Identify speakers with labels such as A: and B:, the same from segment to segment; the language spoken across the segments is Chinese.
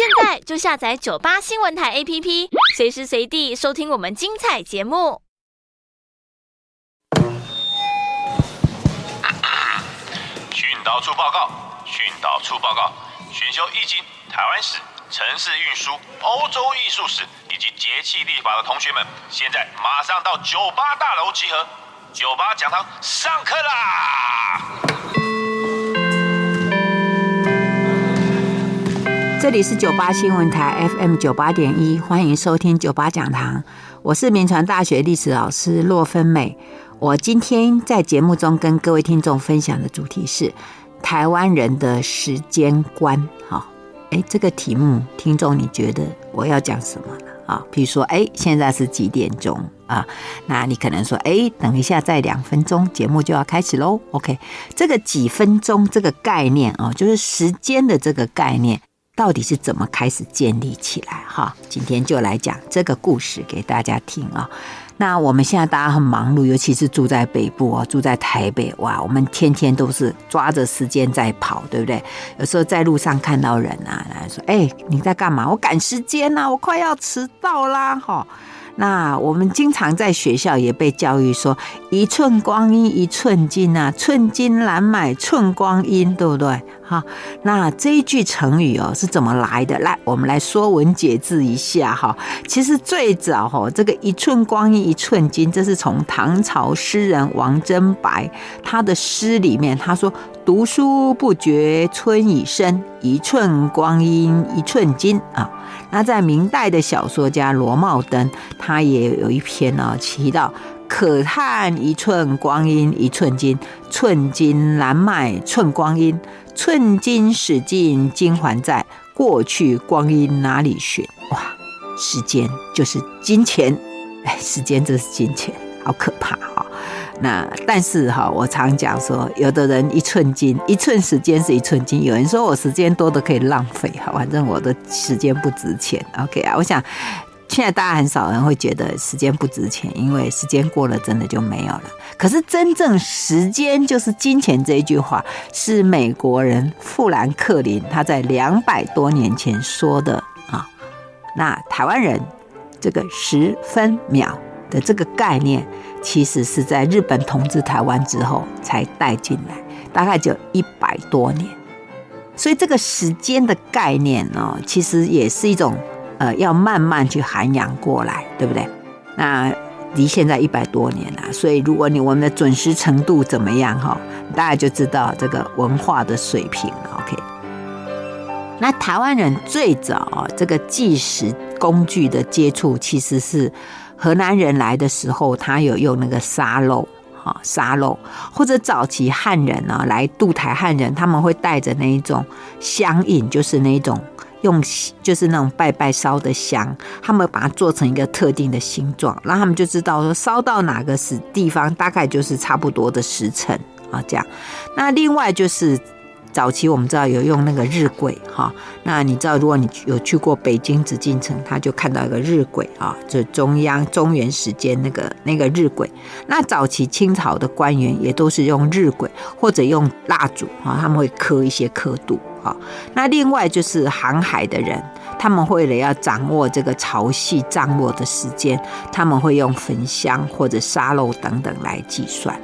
A: 现在就下载九八新闻台 APP，随时随地收听我们精彩节目。
B: 训导处报告，训导处报告，选修易经、台湾史、城市运输、欧洲艺术史以及节气历法的同学们，现在马上到九八大楼集合，九八讲堂上课啦！
C: 这里是九八新闻台 FM 九八点一，欢迎收听九八讲堂，我是铭传大学历史老师骆芬美。我今天在节目中跟各位听众分享的主题是台湾人的时间观。哈，哎，这个题目，听众你觉得我要讲什么呢？啊，比如说，哎，现在是几点钟啊？那你可能说，哎，等一下，再两分钟，节目就要开始喽。OK，这个几分钟这个概念啊，就是时间的这个概念。到底是怎么开始建立起来？哈，今天就来讲这个故事给大家听啊。那我们现在大家很忙碌，尤其是住在北部啊，住在台北，哇，我们天天都是抓着时间在跑，对不对？有时候在路上看到人啊，然后说：“哎，你在干嘛？”我赶时间呐，我快要迟到啦！哈。那我们经常在学校也被教育说“一寸光阴一寸金”啊，“寸金难买寸光阴”，对不对？哈，那这一句成语哦是怎么来的？来，我们来说文解字一下哈。其实最早哈，这个“一寸光阴一寸金”，这是从唐朝诗人王贞白他的诗里面他说：“读书不觉春已深，一寸光阴一寸金”啊。那在明代的小说家罗茂登，他也有一篇呢，提到“可叹一寸光阴一寸金，寸金难买寸光阴。寸金使尽金还在，过去光阴哪里寻？”哇，时间就是金钱，哎，时间就是金钱，好可怕哈。那但是哈，我常讲说，有的人一寸金，一寸时间是一寸金。有人说我时间多的可以浪费哈，反正我的时间不值钱。OK 啊，我想现在大家很少人会觉得时间不值钱，因为时间过了真的就没有了。可是真正时间就是金钱这一句话，是美国人富兰克林他在两百多年前说的啊。那台湾人这个十分秒的这个概念。其实是在日本统治台湾之后才带进来，大概就一百多年。所以这个时间的概念呢，其实也是一种呃，要慢慢去涵养过来，对不对？那离现在一百多年了，所以如果你我们的准时程度怎么样哈，大家就知道这个文化的水平。OK，那台湾人最早这个计时工具的接触，其实是。河南人来的时候，他有用那个沙漏，哈沙漏，或者早期汉人呢来渡台，汉人他们会带着那一种香印，就是那一种用就是那种拜拜烧的香，他们把它做成一个特定的形状，然后他们就知道说烧到哪个时地方，大概就是差不多的时辰啊这样。那另外就是。早期我们知道有用那个日晷哈，那你知道如果你有去过北京紫禁城，他就看到一个日晷啊，就中央中原时间那个那个日晷。那早期清朝的官员也都是用日晷或者用蜡烛啊，他们会刻一些刻度啊。那另外就是航海的人，他们为了要掌握这个潮汐涨落的时间，他们会用焚香或者沙漏等等来计算。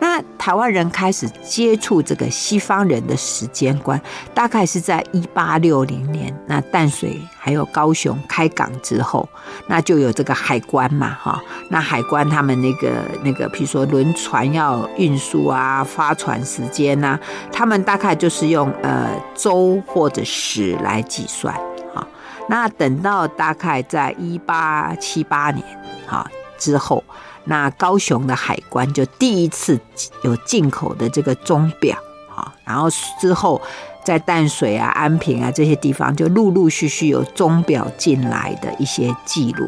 C: 那台湾人开始接触这个西方人的时间观，大概是在一八六零年。那淡水还有高雄开港之后，那就有这个海关嘛，哈。那海关他们那个那个，比如说轮船要运输啊，发船时间呐，他们大概就是用呃周或者时来计算，哈。那等到大概在一八七八年，哈之后。那高雄的海关就第一次有进口的这个钟表，啊，然后之后在淡水啊、安平啊这些地方，就陆陆续续有钟表进来的一些记录。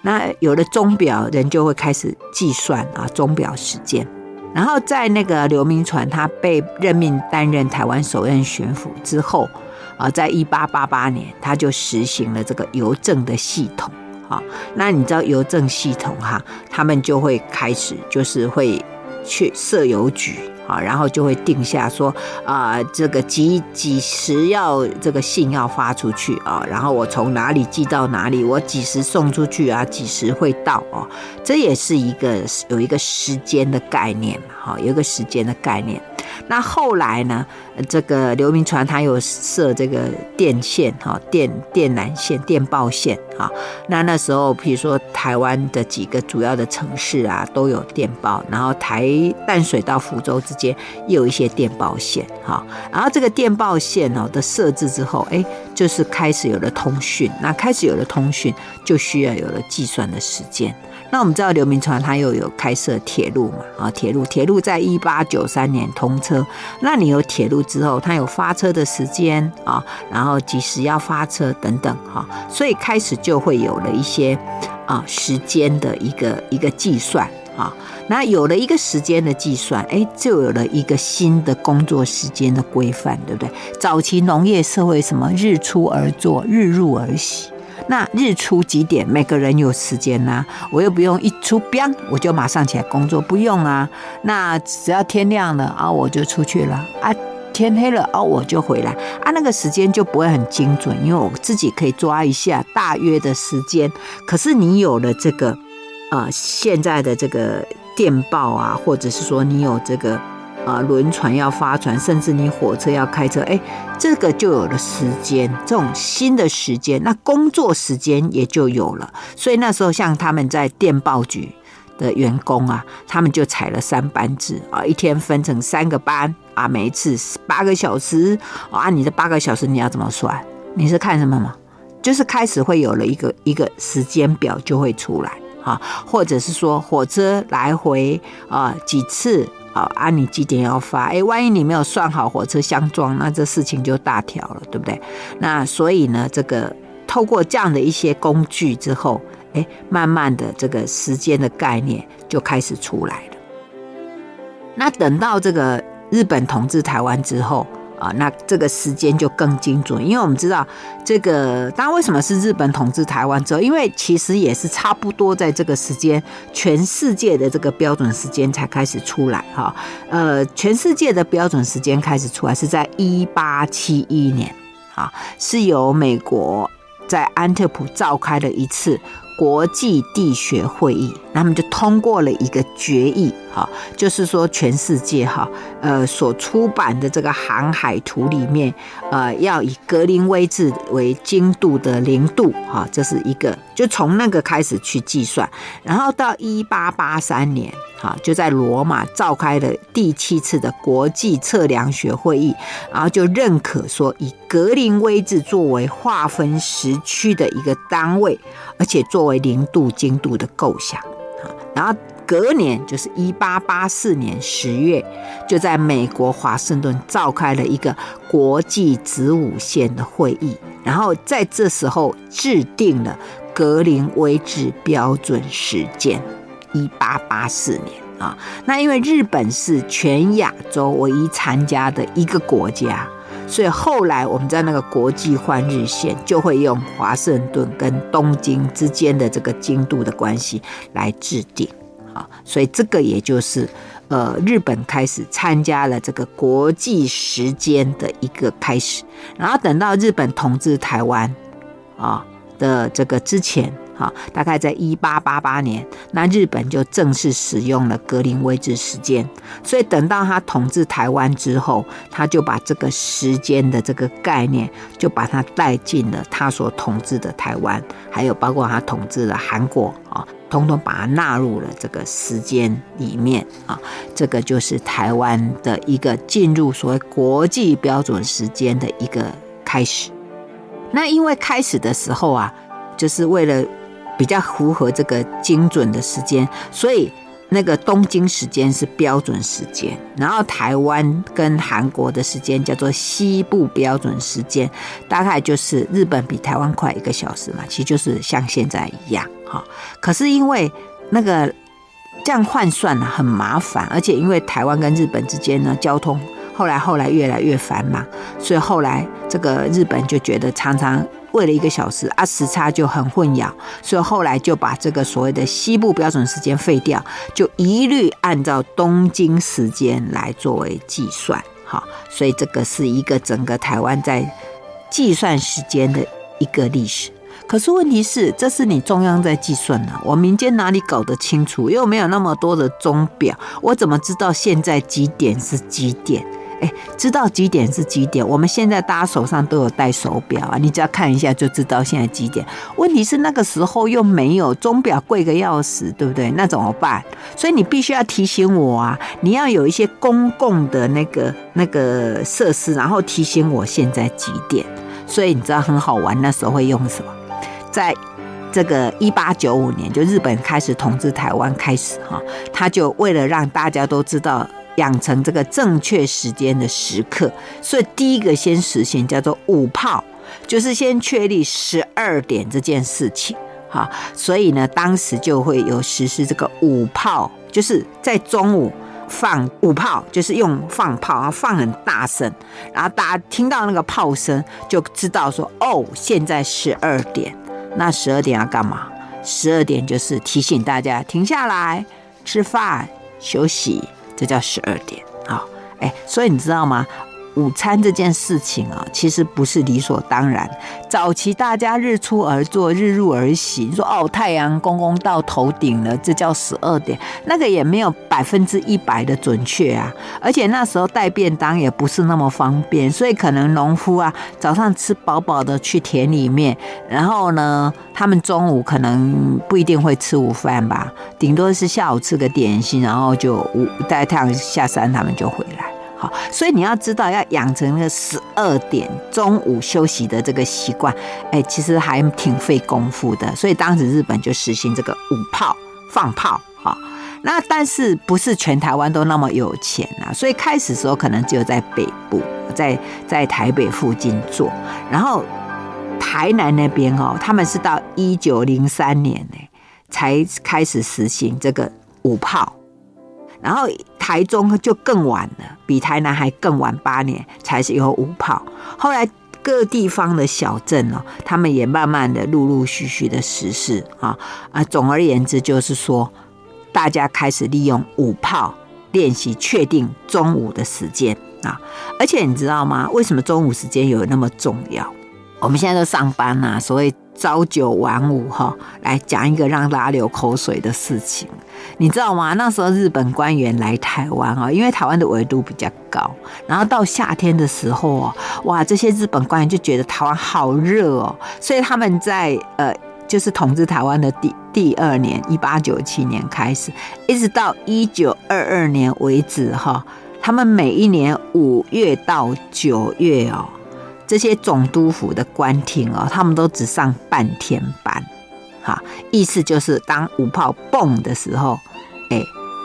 C: 那有了钟表，人就会开始计算啊钟表时间。然后在那个刘铭传他被任命担任台湾首任巡抚之后，啊，在一八八八年他就实行了这个邮政的系统。那你知道邮政系统哈，他们就会开始就是会去设邮局啊，然后就会定下说啊，这个几几时要这个信要发出去啊，然后我从哪里寄到哪里，我几时送出去啊，几时会到哦，这也是一个有一个时间的概念，哈，有一个时间的概念。那后来呢？这个刘铭传他有设这个电线哈，电电缆线、电报线哈。那那时候，譬如说台湾的几个主要的城市啊，都有电报。然后台淡水到福州之间也有一些电报线哈。然后这个电报线哦的设置之后，哎，就是开始有了通讯。那开始有了通讯，就需要有了计算的时间。那我们知道刘铭传他又有开设铁路嘛？啊，铁路，铁路在一八九三年通车。那你有铁路之后，它有发车的时间啊，然后几时要发车等等哈，所以开始就会有了一些啊时间的一个一个计算啊。那有了一个时间的计算，哎，就有了一个新的工作时间的规范，对不对？早期农业社会什么日出而作，日入而息。那日出几点？每个人有时间呐、啊，我又不用一出兵我就马上起来工作，不用啊。那只要天亮了啊，我就出去了啊。天黑了啊，我就回来啊。那个时间就不会很精准，因为我自己可以抓一下大约的时间。可是你有了这个呃现在的这个电报啊，或者是说你有这个。啊，轮船要发船，甚至你火车要开车，哎，这个就有了时间，这种新的时间，那工作时间也就有了。所以那时候，像他们在电报局的员工啊，他们就采了三班制啊，一天分成三个班啊，每一次八个小时啊，你的八个小时你要怎么算？你是看什么吗？就是开始会有了一个一个时间表就会出来啊，或者是说火车来回啊几次。好啊，你几点要发？哎，万一你没有算好火车相撞，那这事情就大条了，对不对？那所以呢，这个透过这样的一些工具之后，哎，慢慢的这个时间的概念就开始出来了。那等到这个日本统治台湾之后。啊，那这个时间就更精准，因为我们知道这个，当然为什么是日本统治台湾之后？因为其实也是差不多在这个时间，全世界的这个标准时间才开始出来哈。呃，全世界的标准时间开始出来是在一八七一年，啊，是由美国在安特普召开了一次。国际地学会议，他们就通过了一个决议，哈，就是说全世界哈，呃，所出版的这个航海图里面，呃，要以格林威治为经度的零度，哈，这是一个，就从那个开始去计算，然后到一八八三年。哈，就在罗马召开了第七次的国际测量学会议，然后就认可说以格林威治作为划分时区的一个单位，而且作为零度经度的构想。然后隔年就是一八八四年十月，就在美国华盛顿召开了一个国际子午线的会议，然后在这时候制定了格林威治标准时间。一八八四年啊，那因为日本是全亚洲唯一参加的一个国家，所以后来我们在那个国际换日线就会用华盛顿跟东京之间的这个经度的关系来制定啊，所以这个也就是呃日本开始参加了这个国际时间的一个开始，然后等到日本统治台湾啊的这个之前。大概在一八八八年，那日本就正式使用了格林威治时间。所以等到他统治台湾之后，他就把这个时间的这个概念，就把它带进了他所统治的台湾，还有包括他统治的韩国啊，统统把它纳入了这个时间里面啊。这个就是台湾的一个进入所谓国际标准时间的一个开始。那因为开始的时候啊，就是为了。比较符合这个精准的时间，所以那个东京时间是标准时间，然后台湾跟韩国的时间叫做西部标准时间，大概就是日本比台湾快一个小时嘛，其实就是像现在一样哈。可是因为那个这样换算很麻烦，而且因为台湾跟日本之间呢交通后来后来越来越繁忙，所以后来这个日本就觉得常常为了一个小时啊时差就很混淆，所以后来就把这个所谓的西部标准时间废掉，就一律按照东京时间来作为计算。好，所以这个是一个整个台湾在计算时间的一个历史。可是问题是，这是你中央在计算呢、我民间哪里搞得清楚？又没有那么多的钟表，我怎么知道现在几点是几点？哎，知道几点是几点？我们现在大家手上都有戴手表啊，你只要看一下就知道现在几点。问题是那个时候又没有钟表，贵个要死，对不对？那怎么办？所以你必须要提醒我啊，你要有一些公共的那个那个设施，然后提醒我现在几点。所以你知道很好玩，那时候会用什么？在这个一八九五年，就日本开始统治台湾开始哈，他就为了让大家都知道养成这个正确时间的时刻，所以第一个先实行叫做午炮，就是先确立十二点这件事情哈，所以呢，当时就会有实施这个午炮，就是在中午放午炮，就是用放炮，然后放很大声，然后大家听到那个炮声就知道说哦，现在十二点。那十二点要干嘛？十二点就是提醒大家停下来吃饭休息，这叫十二点好！哎，所以你知道吗？午餐这件事情啊，其实不是理所当然。早期大家日出而作，日入而息，说哦，太阳公公到头顶了，这叫十二点，那个也没有百分之一百的准确啊。而且那时候带便当也不是那么方便，所以可能农夫啊早上吃饱饱的去田里面，然后呢，他们中午可能不一定会吃午饭吧，顶多是下午吃个点心，然后就午待太阳下山，他们就回来。所以你要知道，要养成那个十二点中午休息的这个习惯，哎，其实还挺费功夫的。所以当时日本就实行这个午炮放炮，哈。那但是不是全台湾都那么有钱啊？所以开始时候可能只有在北部，在在台北附近做，然后台南那边哦，他们是到一九零三年呢才开始实行这个午炮。然后台中就更晚了，比台南还更晚八年才是有午炮。后来各地方的小镇哦，他们也慢慢的陆陆续续的实施啊啊。总而言之，就是说大家开始利用午炮练习确定中午的时间啊。而且你知道吗？为什么中午时间有那么重要？我们现在都上班呐，所谓。朝九晚五哈，来讲一个让大家流口水的事情，你知道吗？那时候日本官员来台湾啊，因为台湾的纬度比较高，然后到夏天的时候啊，哇，这些日本官员就觉得台湾好热哦，所以他们在呃，就是统治台湾的第第二年，一八九七年开始，一直到一九二二年为止哈，他们每一年五月到九月哦。这些总督府的官厅哦，他们都只上半天班，哈，意思就是当五炮蹦的时候，哎，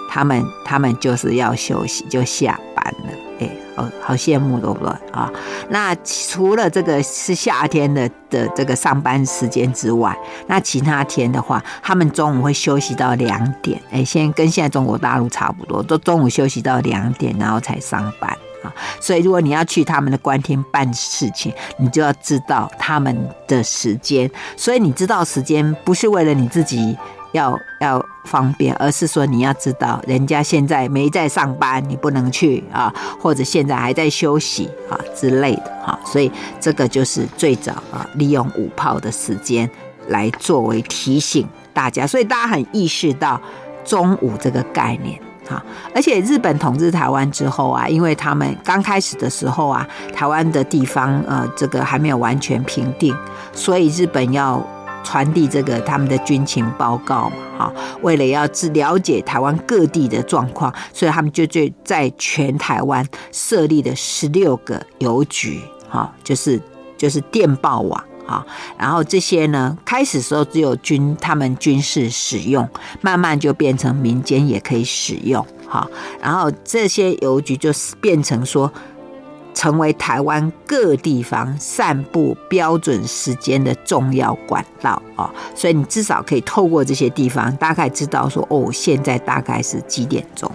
C: 他们他们就是要休息，就下班了，哎，好好羡慕，对不对啊？那除了这个是夏天的的这个上班时间之外，那其他天的话，他们中午会休息到两点，哎，现在跟现在中国大陆差不多，都中午休息到两点，然后才上班。所以，如果你要去他们的官厅办事情，你就要知道他们的时间。所以，你知道时间不是为了你自己要要方便，而是说你要知道人家现在没在上班，你不能去啊，或者现在还在休息啊之类的哈。所以，这个就是最早啊，利用午炮的时间来作为提醒大家。所以，大家很意识到中午这个概念。哈，而且日本统治台湾之后啊，因为他们刚开始的时候啊，台湾的地方呃，这个还没有完全平定，所以日本要传递这个他们的军情报告嘛，哈，为了要知了解台湾各地的状况，所以他们就就在全台湾设立了十六个邮局，哈，就是就是电报网。啊，然后这些呢，开始时候只有军他们军事使用，慢慢就变成民间也可以使用。哈，然后这些邮局就变成说，成为台湾各地方散布标准时间的重要管道啊。所以你至少可以透过这些地方，大概知道说，哦，现在大概是几点钟。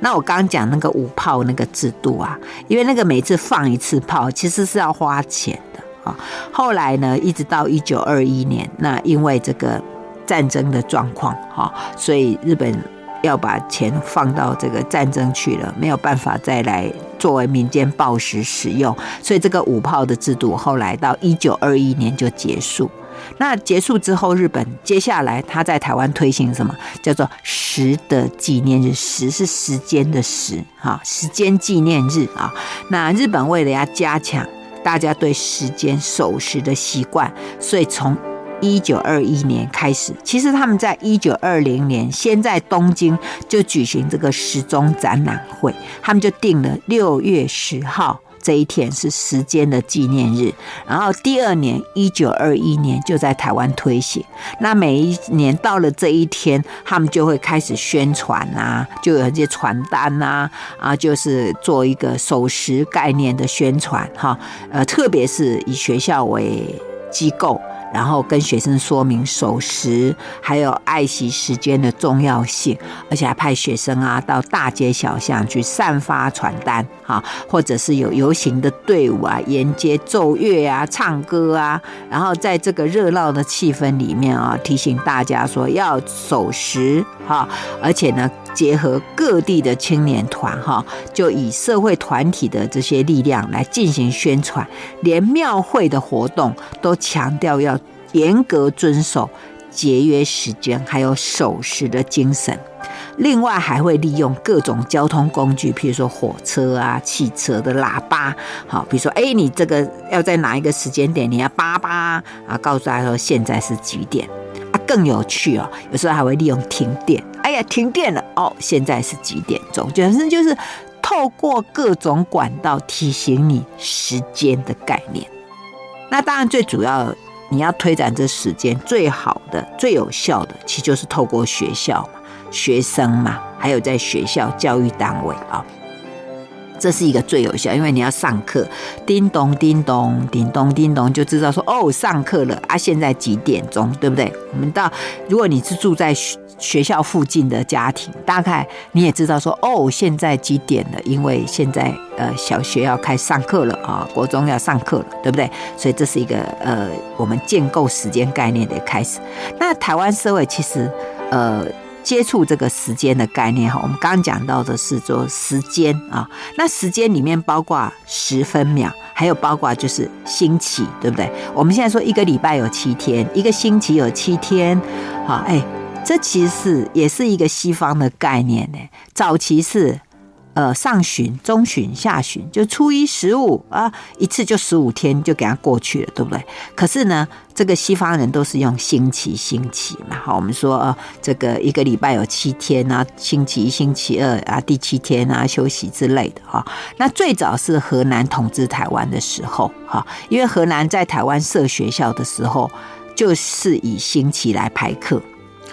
C: 那我刚刚讲那个五炮那个制度啊，因为那个每次放一次炮，其实是要花钱的啊。后来呢，一直到一九二一年，那因为这个战争的状况哈，所以日本要把钱放到这个战争去了，没有办法再来作为民间报时使用，所以这个五炮的制度后来到一九二一年就结束。那结束之后，日本接下来他在台湾推行什么？叫做十的纪念日，时是时间的时，哈，时间纪念日啊。那日本为了要加强大家对时间守时的习惯，所以从一九二一年开始，其实他们在一九二零年先在东京就举行这个时钟展览会，他们就定了六月十号。这一天是时间的纪念日，然后第二年一九二一年就在台湾推行。那每一年到了这一天，他们就会开始宣传啊，就有一些传单啊，啊，就是做一个守时概念的宣传哈。呃，特别是以学校为机构。然后跟学生说明守时，还有爱惜时间的重要性，而且还派学生啊到大街小巷去散发传单，哈，或者是有游行的队伍啊沿街奏乐啊、唱歌啊，然后在这个热闹的气氛里面啊，提醒大家说要守时，哈，而且呢。结合各地的青年团，哈，就以社会团体的这些力量来进行宣传，连庙会的活动都强调要严格遵守节约时间，还有守时的精神。另外，还会利用各种交通工具，譬如说火车啊、汽车的喇叭，好，比如说，哎，你这个要在哪一个时间点，你要叭叭啊，告诉他说现在是几点。更有趣哦，有时候还会利用停电。哎呀，停电了哦，现在是几点钟？就是就是透过各种管道提醒你时间的概念。那当然，最主要你要推展这时间最好的、最有效的，其实就是透过学校嘛、学生嘛，还有在学校教育单位啊。这是一个最有效，因为你要上课，叮咚叮咚，叮咚叮咚，就知道说哦，上课了啊，现在几点钟，对不对？我们到，如果你是住在学校附近的家庭，大概你也知道说哦，现在几点了？因为现在呃，小学要开上课了啊，国中要上课了，对不对？所以这是一个呃，我们建构时间概念的开始。那台湾社会其实呃。接触这个时间的概念哈，我们刚刚讲到的是说时间啊，那时间里面包括十分秒，还有包括就是星期，对不对？我们现在说一个礼拜有七天，一个星期有七天，好，哎，这其实是也是一个西方的概念呢。早期是。呃，上旬、中旬、下旬，就初一十五啊，一次就十五天就给它过去了，对不对？可是呢，这个西方人都是用星期、星期嘛。好，我们说呃，这个一个礼拜有七天啊，星期一、星期二啊，第七天啊休息之类的哈。那最早是荷兰统治台湾的时候哈，因为荷兰在台湾设学校的时候，就是以星期来排课。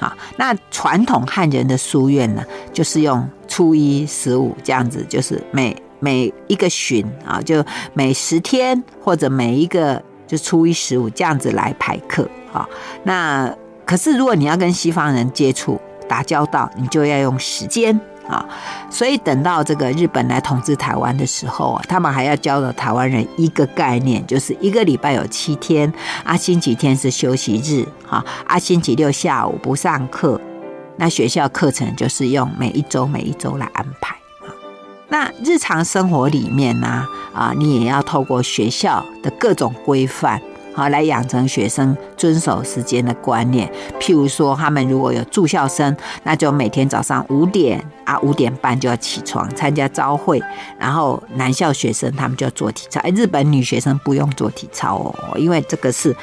C: 啊，那传统汉人的书院呢，就是用初一十五这样子，就是每每一个旬啊，就每十天或者每一个就初一十五这样子来排课。啊，那可是如果你要跟西方人接触打交道，你就要用时间。啊，所以等到这个日本来统治台湾的时候啊，他们还要教了台湾人一个概念，就是一个礼拜有七天，啊，星期天是休息日，哈，啊，星期六下午不上课，那学校课程就是用每一周每一周来安排。那日常生活里面呢，啊，你也要透过学校的各种规范。好，来养成学生遵守时间的观念。譬如说，他们如果有住校生，那就每天早上五点啊，五点半就要起床参加朝会。然后男校学生他们就要做体操。哎，日本女学生不用做体操哦，因为这个是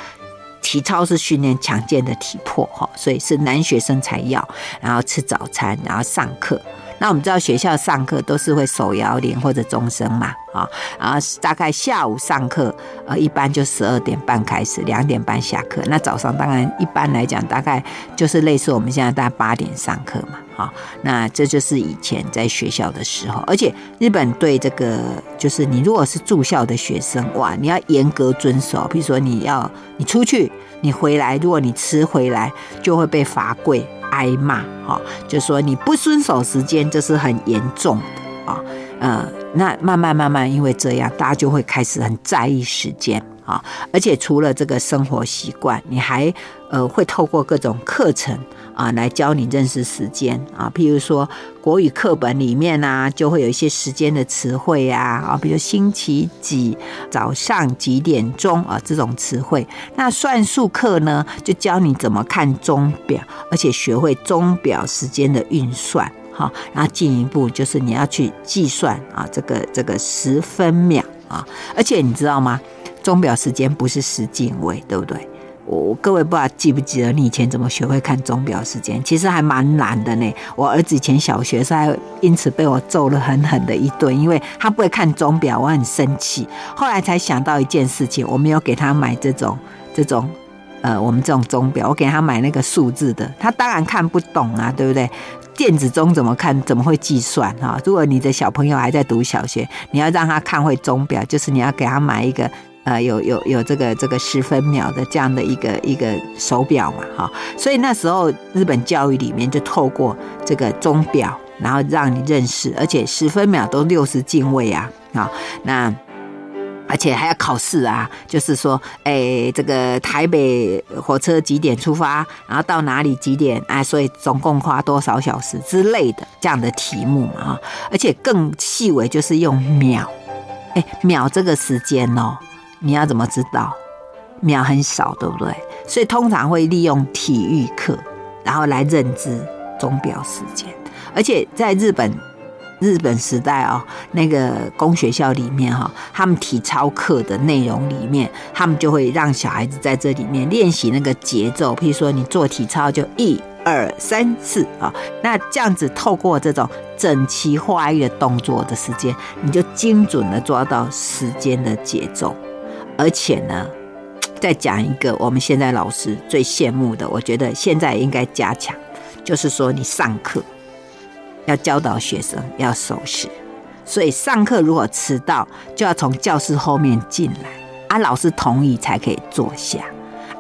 C: 体操是训练强健的体魄哈，所以是男学生才要。然后吃早餐，然后上课。那我们知道学校上课都是会手摇铃或者钟声嘛，啊，啊大概下午上课，呃，一般就十二点半开始，两点半下课。那早上当然一般来讲，大概就是类似我们现在大概八点上课嘛，哈，那这就是以前在学校的时候，而且日本对这个就是你如果是住校的学生，哇，你要严格遵守。比如说你要你出去，你回来，如果你迟回来，就会被罚跪挨骂，哈，就说你不遵守时间，这是很严重的啊。呃，那慢慢慢慢，因为这样，大家就会开始很在意时间。啊，而且除了这个生活习惯，你还呃会透过各种课程啊来教你认识时间啊。譬如说国语课本里面啊，就会有一些时间的词汇呀啊，比如星期几、早上几点钟啊这种词汇。那算术课呢，就教你怎么看钟表，而且学会钟表时间的运算。哈，然后进一步就是你要去计算啊这个这个时分秒啊，而且你知道吗？钟表时间不是十进位，对不对？我各位不知道记不记得你以前怎么学会看钟表时间？其实还蛮难的呢。我儿子以前小学时还因此被我揍了狠狠的一顿，因为他不会看钟表，我很生气。后来才想到一件事情，我没有给他买这种这种呃我们这种钟表，我给他买那个数字的，他当然看不懂啊，对不对？电子钟怎么看？怎么会计算哈？如果你的小朋友还在读小学，你要让他看会钟表，就是你要给他买一个。呃，有有有这个这个十分秒的这样的一个一个手表嘛，哈，所以那时候日本教育里面就透过这个钟表，然后让你认识，而且十分秒都六十进位啊，啊，那而且还要考试啊，就是说，哎，这个台北火车几点出发，然后到哪里几点，哎，所以总共花多少小时之类的这样的题目嘛，哈，而且更细微就是用秒，哎，秒这个时间哦。你要怎么知道？秒很少，对不对？所以通常会利用体育课，然后来认知钟表时间。而且在日本，日本时代哦，那个公学校里面哈，他们体操课的内容里面，他们就会让小孩子在这里面练习那个节奏。譬如说，你做体操就一二三四啊，那这样子透过这种整齐划一的动作的时间，你就精准的抓到时间的节奏。而且呢，再讲一个我们现在老师最羡慕的，我觉得现在应该加强，就是说你上课要教导学生要守时，所以上课如果迟到，就要从教室后面进来，啊，老师同意才可以坐下，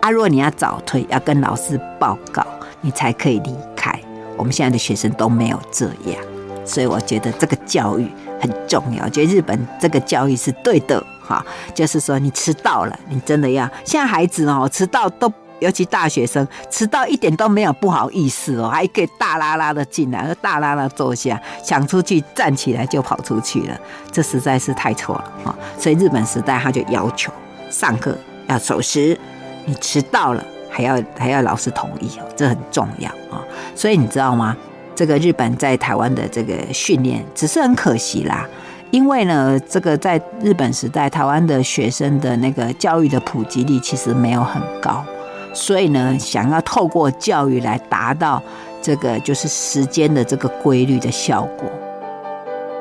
C: 啊，如果你要早退，要跟老师报告，你才可以离开。我们现在的学生都没有这样，所以我觉得这个教育很重要。我觉得日本这个教育是对的。哈，就是说你迟到了，你真的要。现在孩子哦，迟到都，尤其大学生，迟到一点都没有不好意思哦，还可以大拉拉的进来，大拉拉坐下，想出去站起来就跑出去了，这实在是太错了哈。所以日本时代他就要求上课要守时，你迟到了还要还要老师同意哦，这很重要啊。所以你知道吗？这个日本在台湾的这个训练，只是很可惜啦。因为呢，这个在日本时代，台湾的学生的那个教育的普及率其实没有很高，所以呢，想要透过教育来达到这个就是时间的这个规律的效果，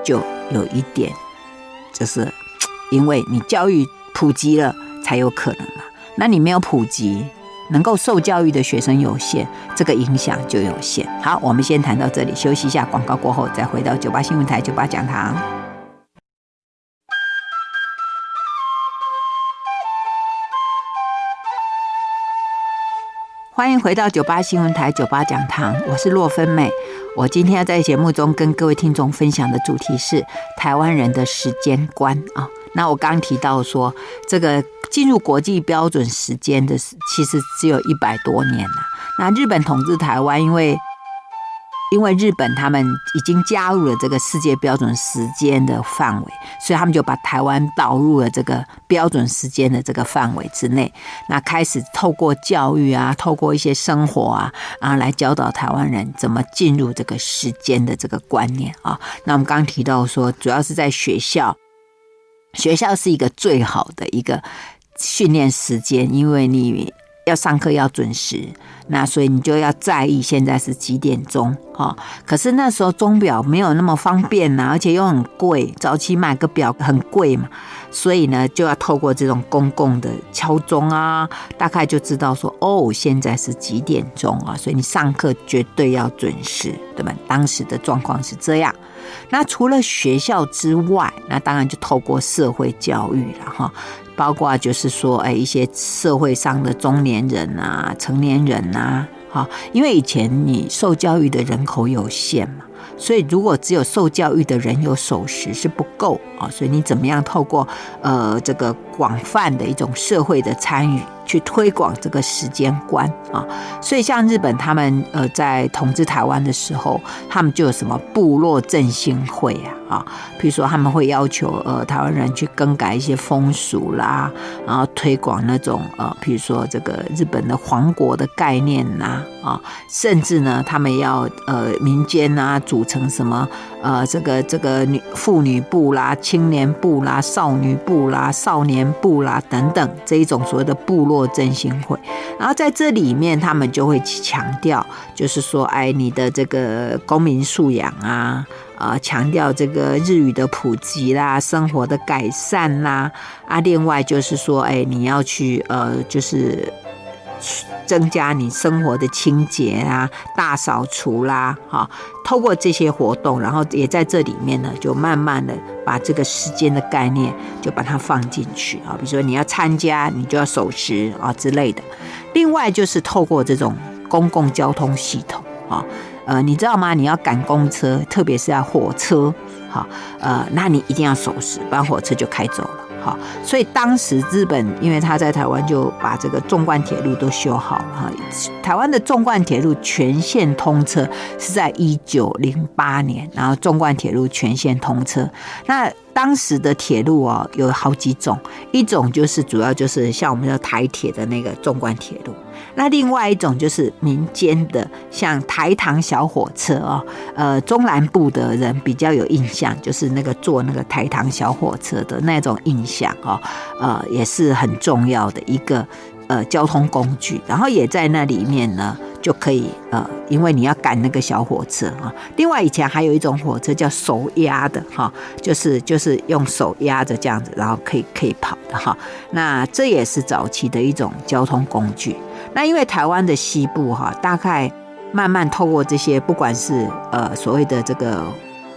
C: 就有一点，就是因为你教育普及了才有可能嘛。那你没有普及，能够受教育的学生有限，这个影响就有限。好，我们先谈到这里，休息一下，广告过后再回到九八新闻台九八讲堂。欢迎回到九八新闻台九八讲堂，我是洛芬美。我今天要在节目中跟各位听众分享的主题是台湾人的时间观啊。那我刚提到说，这个进入国际标准时间的，其实只有一百多年了。那日本统治台湾，因为因为日本他们已经加入了这个世界标准时间的范围，所以他们就把台湾导入了这个标准时间的这个范围之内。那开始透过教育啊，透过一些生活啊，然后来教导台湾人怎么进入这个时间的这个观念啊。那我们刚提到说，主要是在学校，学校是一个最好的一个训练时间，因为你。要上课要准时，那所以你就要在意现在是几点钟哈。可是那时候钟表没有那么方便呐，而且又很贵，早期买个表很贵嘛，所以呢就要透过这种公共的敲钟啊，大概就知道说哦，现在是几点钟啊，所以你上课绝对要准时，对吧？当时的状况是这样。那除了学校之外，那当然就透过社会教育了哈。包括就是说，哎，一些社会上的中年人啊、成年人啊，哈，因为以前你受教育的人口有限嘛，所以如果只有受教育的人有守时是不够啊，所以你怎么样透过呃这个广泛的一种社会的参与。去推广这个时间观啊，所以像日本他们呃在统治台湾的时候，他们就有什么部落振兴会啊啊，比如说他们会要求呃台湾人去更改一些风俗啦，然后推广那种呃，比如说这个日本的皇国的概念呐啊，甚至呢他们要呃民间呐组成什么呃这个这个女妇女部啦、青年部啦、少女部啦、少年部啦等等这一种所谓的部落。或振兴会，然后在这里面，他们就会强调，就是说，哎，你的这个公民素养啊，啊，强调这个日语的普及啦，生活的改善啦，啊，另外就是说，哎，你要去呃，就是。增加你生活的清洁啊，大扫除啦，哈，透过这些活动，然后也在这里面呢，就慢慢的把这个时间的概念就把它放进去啊，比如说你要参加，你就要守时啊之类的。另外就是透过这种公共交通系统啊，呃，你知道吗？你要赶公车，特别是要火车，哈，呃，那你一定要守时，不然火车就开走了。好，所以当时日本因为他在台湾就把这个纵贯铁路都修好了哈。台湾的纵贯铁路全线通车是在一九零八年，然后纵贯铁路全线通车。那当时的铁路哦有好几种，一种就是主要就是像我们的台铁的那个纵贯铁路。那另外一种就是民间的，像台糖小火车哦，呃，中南部的人比较有印象，就是那个坐那个台糖小火车的那种印象哦，呃，也是很重要的一个呃交通工具。然后也在那里面呢，就可以呃，因为你要赶那个小火车啊。另外以前还有一种火车叫手压的哈，就是就是用手压着这样子，然后可以可以跑的哈。那这也是早期的一种交通工具。那因为台湾的西部哈，大概慢慢透过这些，不管是呃所谓的这个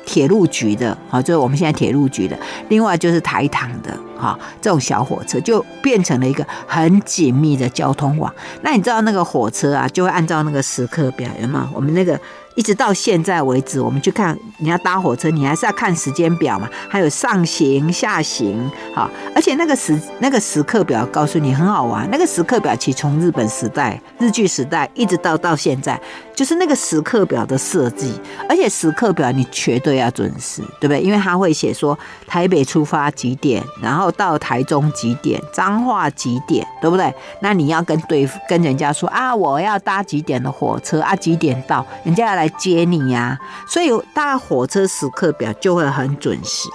C: 铁路局的，好，就是我们现在铁路局的，另外就是台糖的，哈，这种小火车就变成了一个很紧密的交通网。那你知道那个火车啊，就会按照那个时刻表，有吗？我们那个。一直到现在为止，我们去看你要搭火车，你还是要看时间表嘛，还有上行下行，哈，而且那个时那个时刻表告诉你很好玩，那个时刻表其实从日本时代、日据时代一直到到现在，就是那个时刻表的设计，而且时刻表你绝对要准时，对不对？因为他会写说台北出发几点，然后到台中几点，彰化几点，对不对？那你要跟对跟人家说啊，我要搭几点的火车啊，几点到，人家要来。接你呀、所以搭火车时刻表就会很准时。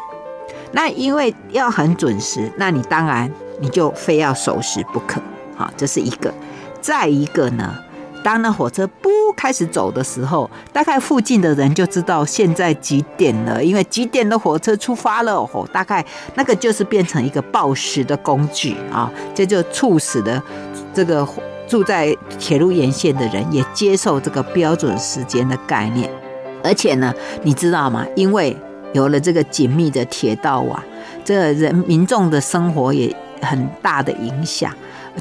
C: 那因为要很准时，那你当然你就非要守时不可。好，这是一个。再一个呢，当那火车不开始走的时候，大概附近的人就知道现在几点了，因为几点的火车出发了。哦，大概那个就是变成一个报时的工具啊，这就促使的这个。住在铁路沿线的人也接受这个标准时间的概念，而且呢，你知道吗？因为有了这个紧密的铁道网，这人民众的生活也很大的影响。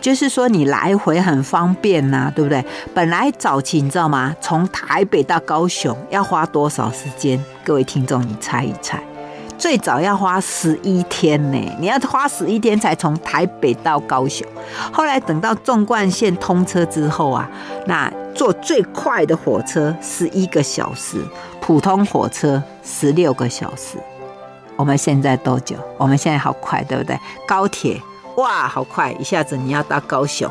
C: 就是说，你来回很方便呐，对不对？本来早期你知道吗？从台北到高雄要花多少时间？各位听众，你猜一猜。最早要花十一天呢，你要花十一天才从台北到高雄。后来等到纵贯线通车之后啊，那坐最快的火车十一个小时，普通火车十六个小时。我们现在多久？我们现在好快，对不对？高铁哇，好快，一下子你要到高雄，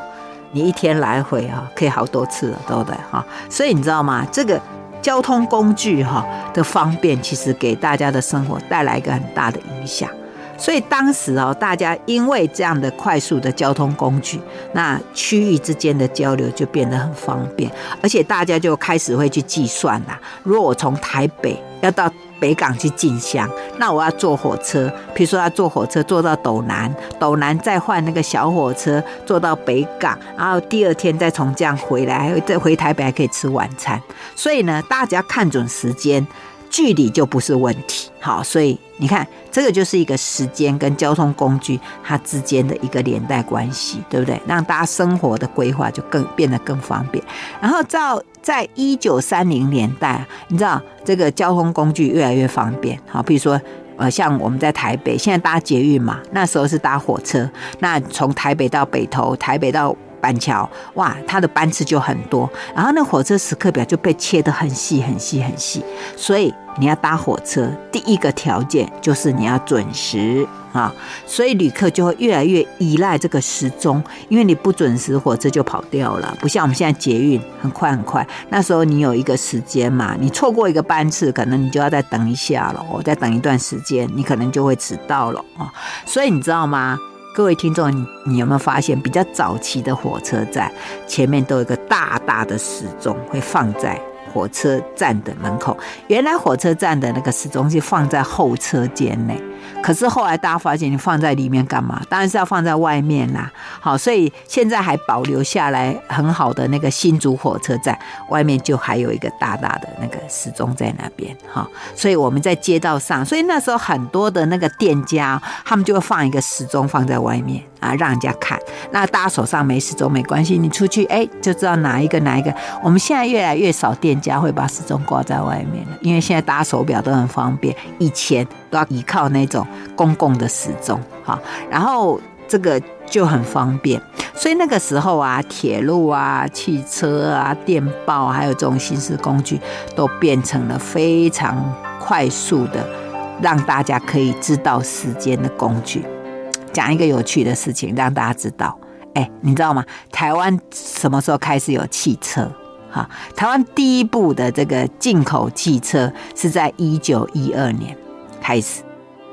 C: 你一天来回啊，可以好多次了，对不对？哈，所以你知道吗？这个。交通工具哈的方便，其实给大家的生活带来一个很大的影响。所以当时哦，大家因为这样的快速的交通工具，那区域之间的交流就变得很方便，而且大家就开始会去计算啦。如果我从台北要到北港去进香，那我要坐火车，比如说要坐火车坐到斗南，斗南再换那个小火车坐到北港，然后第二天再从这样回来，再回台北还可以吃晚餐。所以呢，大家看准时间。距离就不是问题，好，所以你看，这个就是一个时间跟交通工具它之间的一个连带关系，对不对？让大家生活的规划就更变得更方便。然后到在一九三零年代，你知道这个交通工具越来越方便，好，比如说呃，像我们在台北现在搭捷运嘛，那时候是搭火车，那从台北到北投，台北到。板桥哇，它的班次就很多，然后那火车时刻表就被切得很细很细很细，所以你要搭火车，第一个条件就是你要准时啊，所以旅客就会越来越依赖这个时钟，因为你不准时，火车就跑掉了，不像我们现在捷运很快很快，那时候你有一个时间嘛，你错过一个班次，可能你就要再等一下了，我再等一段时间，你可能就会迟到了啊，所以你知道吗？各位听众，你你有没有发现，比较早期的火车站前面都有一个大大的时钟，会放在火车站的门口。原来火车站的那个时钟是放在候车间内。可是后来大家发现，你放在里面干嘛？当然是要放在外面啦。好，所以现在还保留下来很好的那个新竹火车站外面就还有一个大大的那个时钟在那边。好，所以我们在街道上，所以那时候很多的那个店家，他们就会放一个时钟放在外面啊，让人家看。那大家手上没时钟没关系，你出去哎就知道哪一个哪一个。我们现在越来越少店家会把时钟挂在外面了，因为现在搭手表都很方便。以前都要依靠那种。公共的时钟，哈，然后这个就很方便，所以那个时候啊，铁路啊、汽车啊、电报，还有这种行驶工具，都变成了非常快速的，让大家可以知道时间的工具。讲一个有趣的事情，让大家知道，哎，你知道吗？台湾什么时候开始有汽车？哈，台湾第一部的这个进口汽车是在一九一二年开始。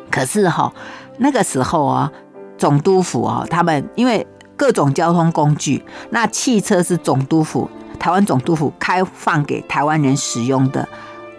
C: 可是哈，那个时候啊，总督府啊，他们因为各种交通工具，那汽车是总督府台湾总督府开放给台湾人使用的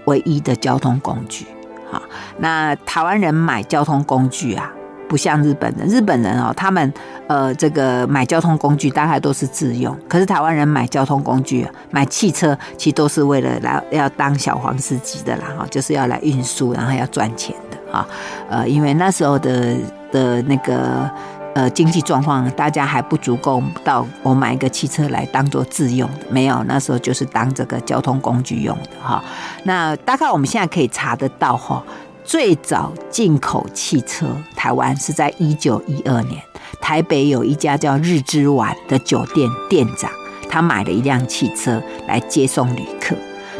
C: 唯一的交通工具。哈，那台湾人买交通工具啊，不像日本人，日本人哦，他们呃这个买交通工具大概都是自用，可是台湾人买交通工具，买汽车其实都是为了来要当小黄司机的啦，哈，就是要来运输，然后要赚钱。的哈，呃，因为那时候的的那个呃经济状况，大家还不足够到我买一个汽车来当做自用的，没有，那时候就是当这个交通工具用的哈。那大概我们现在可以查得到哈，最早进口汽车台湾是在一九一二年，台北有一家叫日之丸的酒店店长，他买了一辆汽车来接送旅客。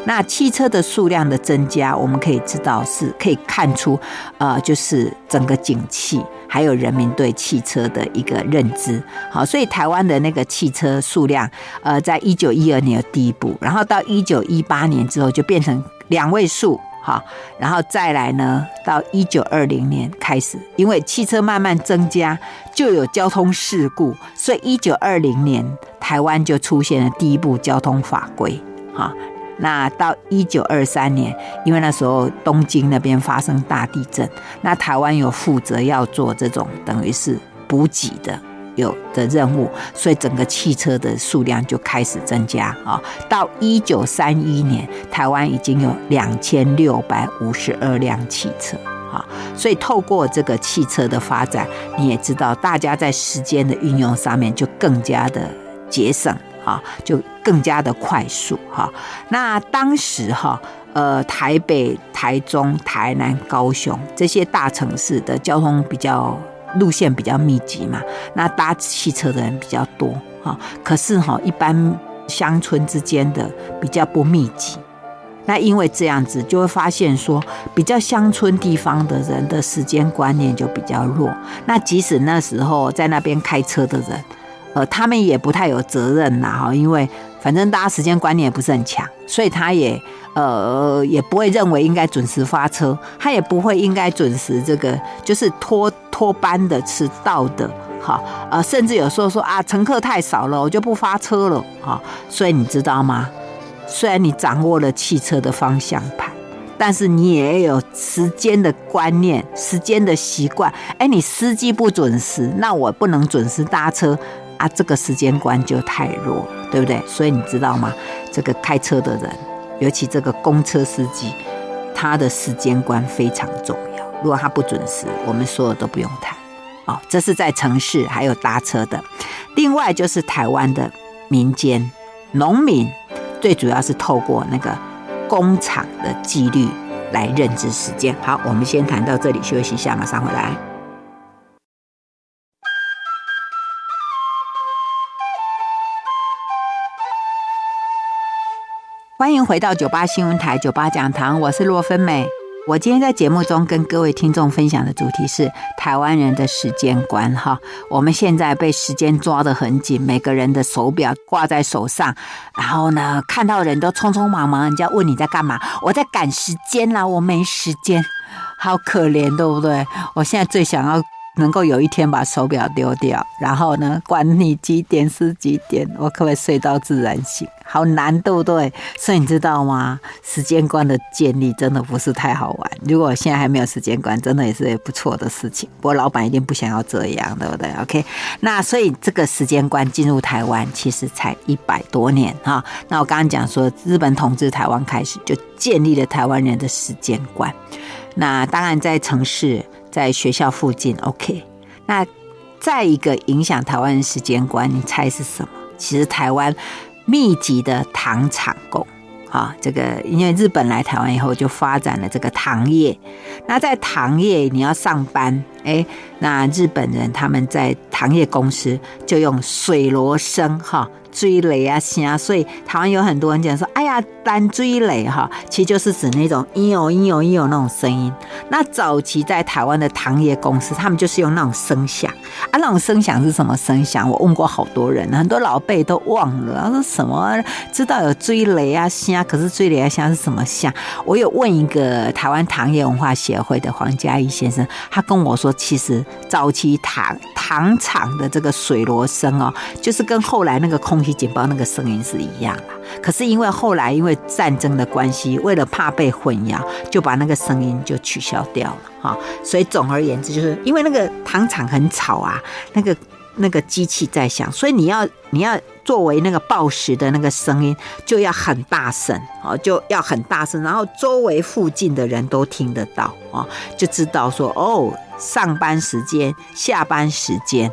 C: 那汽车的数量的增加，我们可以知道是可以看出，呃，就是整个景气，还有人民对汽车的一个认知。好，所以台湾的那个汽车数量，呃，在一九一二年有第一步，然后到一九一八年之后就变成两位数，好，然后再来呢，到一九二零年开始，因为汽车慢慢增加，就有交通事故，所以一九二零年台湾就出现了第一部交通法规，哈。那到一九二三年，因为那时候东京那边发生大地震，那台湾有负责要做这种等于是补给的有的任务，所以整个汽车的数量就开始增加啊。到一九三一年，台湾已经有两千六百五十二辆汽车啊。所以透过这个汽车的发展，你也知道，大家在时间的运用上面就更加的节省。啊，就更加的快速哈。那当时哈，呃，台北、台中、台南、高雄这些大城市的交通比较路线比较密集嘛，那搭汽车的人比较多哈。可是哈，一般乡村之间的比较不密集。那因为这样子，就会发现说，比较乡村地方的人的时间观念就比较弱。那即使那时候在那边开车的人。呃，他们也不太有责任呐，哈，因为反正大家时间观念也不是很强，所以他也呃也不会认为应该准时发车，他也不会应该准时这个就是拖拖班的、迟到的，哈，呃，甚至有时候说啊，乘客太少了，我就不发车了，哈，所以你知道吗？虽然你掌握了汽车的方向盘。但是你也有时间的观念、时间的习惯。哎，你司机不准时，那我不能准时搭车啊，这个时间观就太弱，对不对？所以你知道吗？这个开车的人，尤其这个公车司机，他的时间观非常重要。如果他不准时，我们所有都不用谈。哦，这是在城市还有搭车的。另外就是台湾的民间农民，最主要是透过那个。工厂的纪律来认知时间。好，我们先谈到这里，休息一下，马上回来。欢迎回到九八新闻台九八讲堂，我是洛芬美。我今天在节目中跟各位听众分享的主题是台湾人的时间观哈。我们现在被时间抓得很紧，每个人的手表挂在手上，然后呢，看到人都匆匆忙忙，人家问你在干嘛？我在赶时间啦，我没时间，好可怜，对不对？我现在最想要。能够有一天把手表丢掉，然后呢，管你几点是几点，我可不可以睡到自然醒？好难，对不对？所以你知道吗？时间观的建立真的不是太好玩。如果现在还没有时间观，真的也是不错的事情。不过老板一定不想要这样，对不对？OK，那所以这个时间观进入台湾其实才一百多年哈。那我刚刚讲说，日本统治台湾开始就建立了台湾人的时间观。那当然在城市。在学校附近，OK。那再一个影响台湾人时间观，你猜是什么？其实台湾密集的糖厂工，啊，这个因为日本来台湾以后就发展了这个糖业。那在糖业你要上班，哎，那日本人他们在糖业公司就用水螺声，哈。追雷啊，声，所以台湾有很多人讲说，哎呀，单追雷哈，其实就是指那种嘤哟嘤哟嘤哟那种声音。那早期在台湾的糖业公司，他们就是用那种声响啊，那种声响是什么声响？我问过好多人，很多老辈都忘了，他说什么知道有追雷啊虾，可是追雷啊虾是什么虾？我有问一个台湾糖业文化协会的黄嘉义先生，他跟我说，其实早期糖糖厂的这个水螺声哦，就是跟后来那个空。气警报那个声音是一样的，可是因为后来因为战争的关系，为了怕被混淆，就把那个声音就取消掉了哈。所以总而言之，就是因为那个糖厂很吵啊，那个那个机器在响，所以你要你要作为那个报时的那个声音就要很大声哦，就要很大声，然后周围附近的人都听得到哦，就知道说哦，上班时间、下班时间。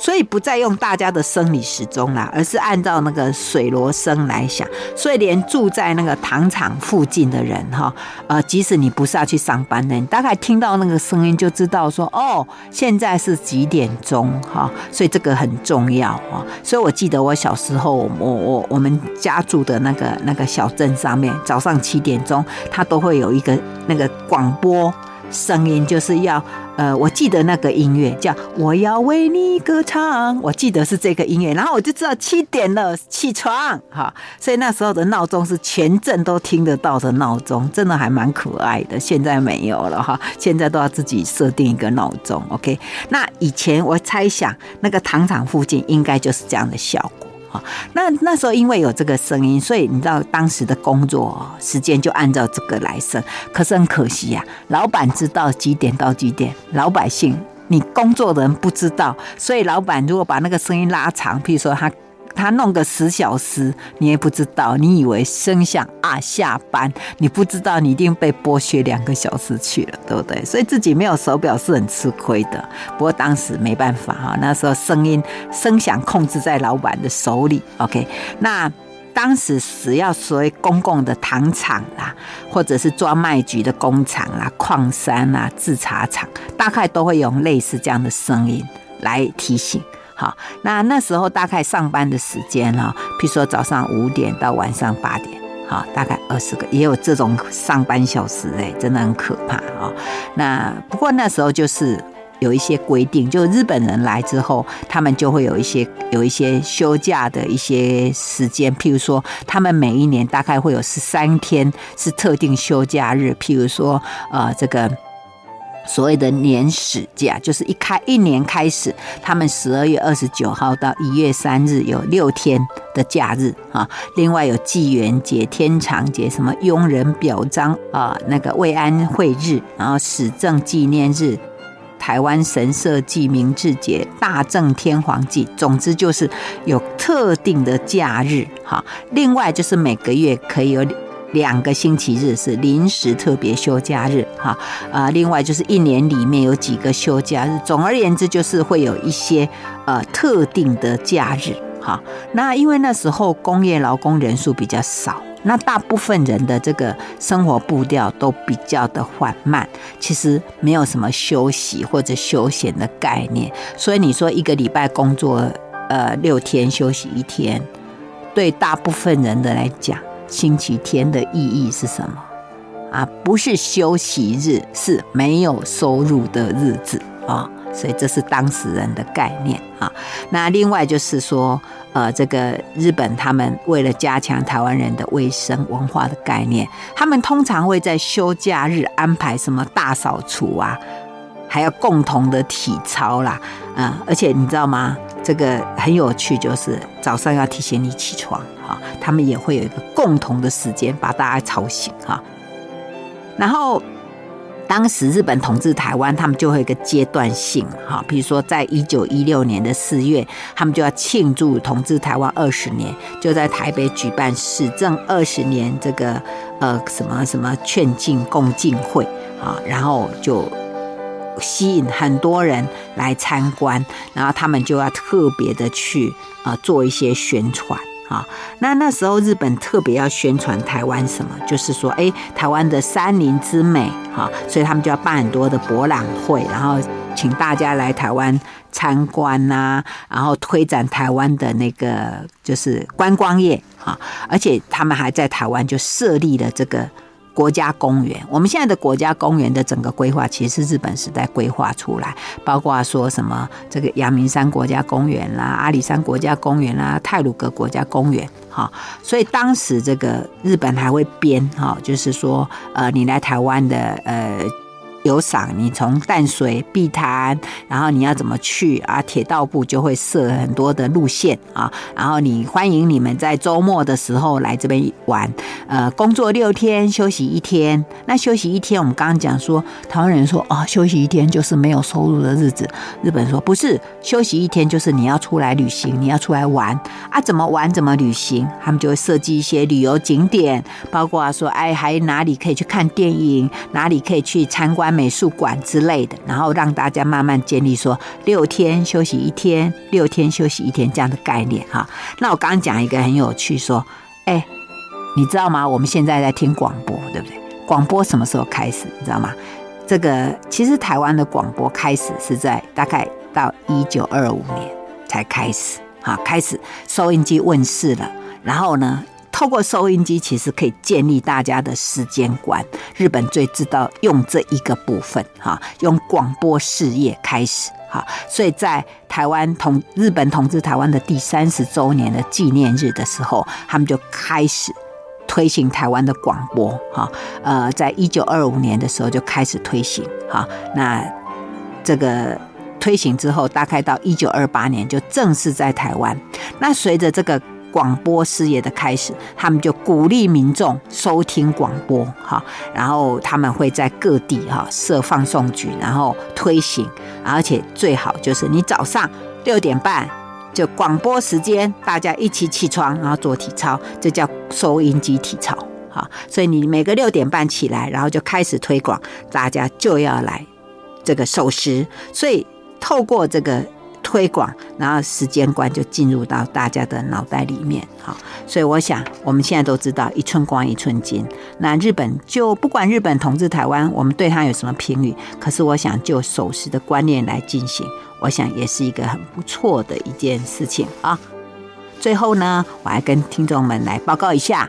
C: 所以不再用大家的生理时钟啦，而是按照那个水螺声来响。所以连住在那个糖厂附近的人哈，呃，即使你不是要去上班的，你大概听到那个声音就知道说，哦，现在是几点钟哈。所以这个很重要啊。所以我记得我小时候，我我我们家住的那个那个小镇上面，早上七点钟，它都会有一个那个广播。声音就是要，呃，我记得那个音乐叫《我要为你歌唱》，我记得是这个音乐，然后我就知道七点了，起床，哈，所以那时候的闹钟是全镇都听得到的闹钟，真的还蛮可爱的。现在没有了哈，现在都要自己设定一个闹钟，OK。那以前我猜想，那个糖厂附近应该就是这样的效果。那那时候因为有这个声音，所以你知道当时的工作时间就按照这个来生。可是很可惜呀，老板知道几点到几点，老百姓你工作的人不知道，所以老板如果把那个声音拉长，譬如说他。他弄个十小时，你也不知道，你以为声响啊下班，你不知道你一定被剥削两个小时去了，对不对？所以自己没有手表是很吃亏的。不过当时没办法哈，那时候声音声响控制在老板的手里。OK，那当时只要所谓公共的糖厂啦，或者是专卖局的工厂啦、矿山啦、制茶厂，大概都会用类似这样的声音来提醒。好，那那时候大概上班的时间哈，譬如说早上五点到晚上八点，好，大概二十个，也有这种上班小时哎，真的很可怕啊。那不过那时候就是有一些规定，就日本人来之后，他们就会有一些有一些休假的一些时间，譬如说，他们每一年大概会有十三天是特定休假日，譬如说，呃，这个。所谓的年始假，就是一开一年开始，他们十二月二十九号到一月三日有六天的假日啊。另外有纪元节、天长节、什么雍人表彰啊，那个慰安会日，然后史政纪念日、台湾神社祭明治节、大正天皇祭，总之就是有特定的假日哈。另外就是每个月可以有。两个星期日是临时特别休假日，哈啊，另外就是一年里面有几个休假日，总而言之就是会有一些呃特定的假日，哈。那因为那时候工业劳工人数比较少，那大部分人的这个生活步调都比较的缓慢，其实没有什么休息或者休闲的概念，所以你说一个礼拜工作呃六天休息一天，对大部分人的来讲。星期天的意义是什么啊？不是休息日，是没有收入的日子啊。所以这是当时人的概念啊。那另外就是说，呃，这个日本他们为了加强台湾人的卫生文化的概念，他们通常会在休假日安排什么大扫除啊，还要共同的体操啦，啊，而且你知道吗？这个很有趣，就是早上要提醒你起床。他们也会有一个共同的时间把大家吵醒哈。然后当时日本统治台湾，他们就会有一个阶段性哈，比如说在一九一六年的四月，他们就要庆祝统治台湾二十年，就在台北举办市政二十年这个呃什么什么劝进共进会啊，然后就吸引很多人来参观，然后他们就要特别的去啊做一些宣传。啊，那那时候日本特别要宣传台湾什么，就是说，哎，台湾的山林之美，哈，所以他们就要办很多的博览会，然后请大家来台湾参观呐，然后推展台湾的那个就是观光业，哈，而且他们还在台湾就设立了这个。国家公园，我们现在的国家公园的整个规划，其实是日本时代规划出来，包括说什么这个阳明山国家公园啦、阿里山国家公园啦、泰鲁阁国家公园，哈，所以当时这个日本还会编哈，就是说，呃，你来台湾的，呃。有赏，你从淡水、碧潭，然后你要怎么去啊？铁道部就会设很多的路线啊，然后你欢迎你们在周末的时候来这边玩。呃，工作六天，休息一天。那休息一天，我们刚刚讲说，台湾人说哦，休息一天就是没有收入的日子。日本说不是，休息一天就是你要出来旅行，你要出来玩啊？怎么玩？怎么旅行？他们就会设计一些旅游景点，包括说，哎，还哪里可以去看电影？哪里可以去参观？美术馆之类的，然后让大家慢慢建立说六天休息一天，六天休息一天这样的概念哈。那我刚刚讲一个很有趣，说，哎，你知道吗？我们现在在听广播，对不对？广播什么时候开始？你知道吗？这个其实台湾的广播开始是在大概到一九二五年才开始，哈，开始收音机问世了，然后呢？透过收音机，其实可以建立大家的时间观。日本最知道用这一个部分，哈，用广播事业开始，哈，所以在台湾统日本统治台湾的第三十周年的纪念日的时候，他们就开始推行台湾的广播，哈，呃，在一九二五年的时候就开始推行，哈，那这个推行之后，大概到一九二八年就正式在台湾。那随着这个。广播事业的开始，他们就鼓励民众收听广播，哈，然后他们会在各地哈设放送局，然后推行，而且最好就是你早上六点半就广播时间，大家一起起床，然后做体操，这叫收音机体操，哈，所以你每个六点半起来，然后就开始推广，大家就要来这个守时，所以透过这个。推广，然后时间观就进入到大家的脑袋里面，好，所以我想我们现在都知道一寸光一寸金。那日本就不管日本统治台湾，我们对他有什么评语，可是我想就守时的观念来进行，我想也是一个很不错的一件事情啊。最后呢，我还跟听众们来报告一下，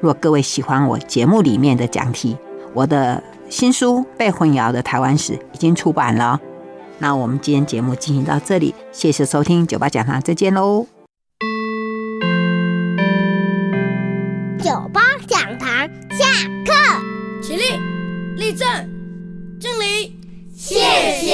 C: 如果各位喜欢我节目里面的讲题，我的新书《被混淆的台湾史》已经出版了。那我们今天节目进行到这里，谢谢收听，酒吧讲堂，再见喽。
D: 酒吧讲堂，下课，
E: 起立，立正，敬礼，谢谢。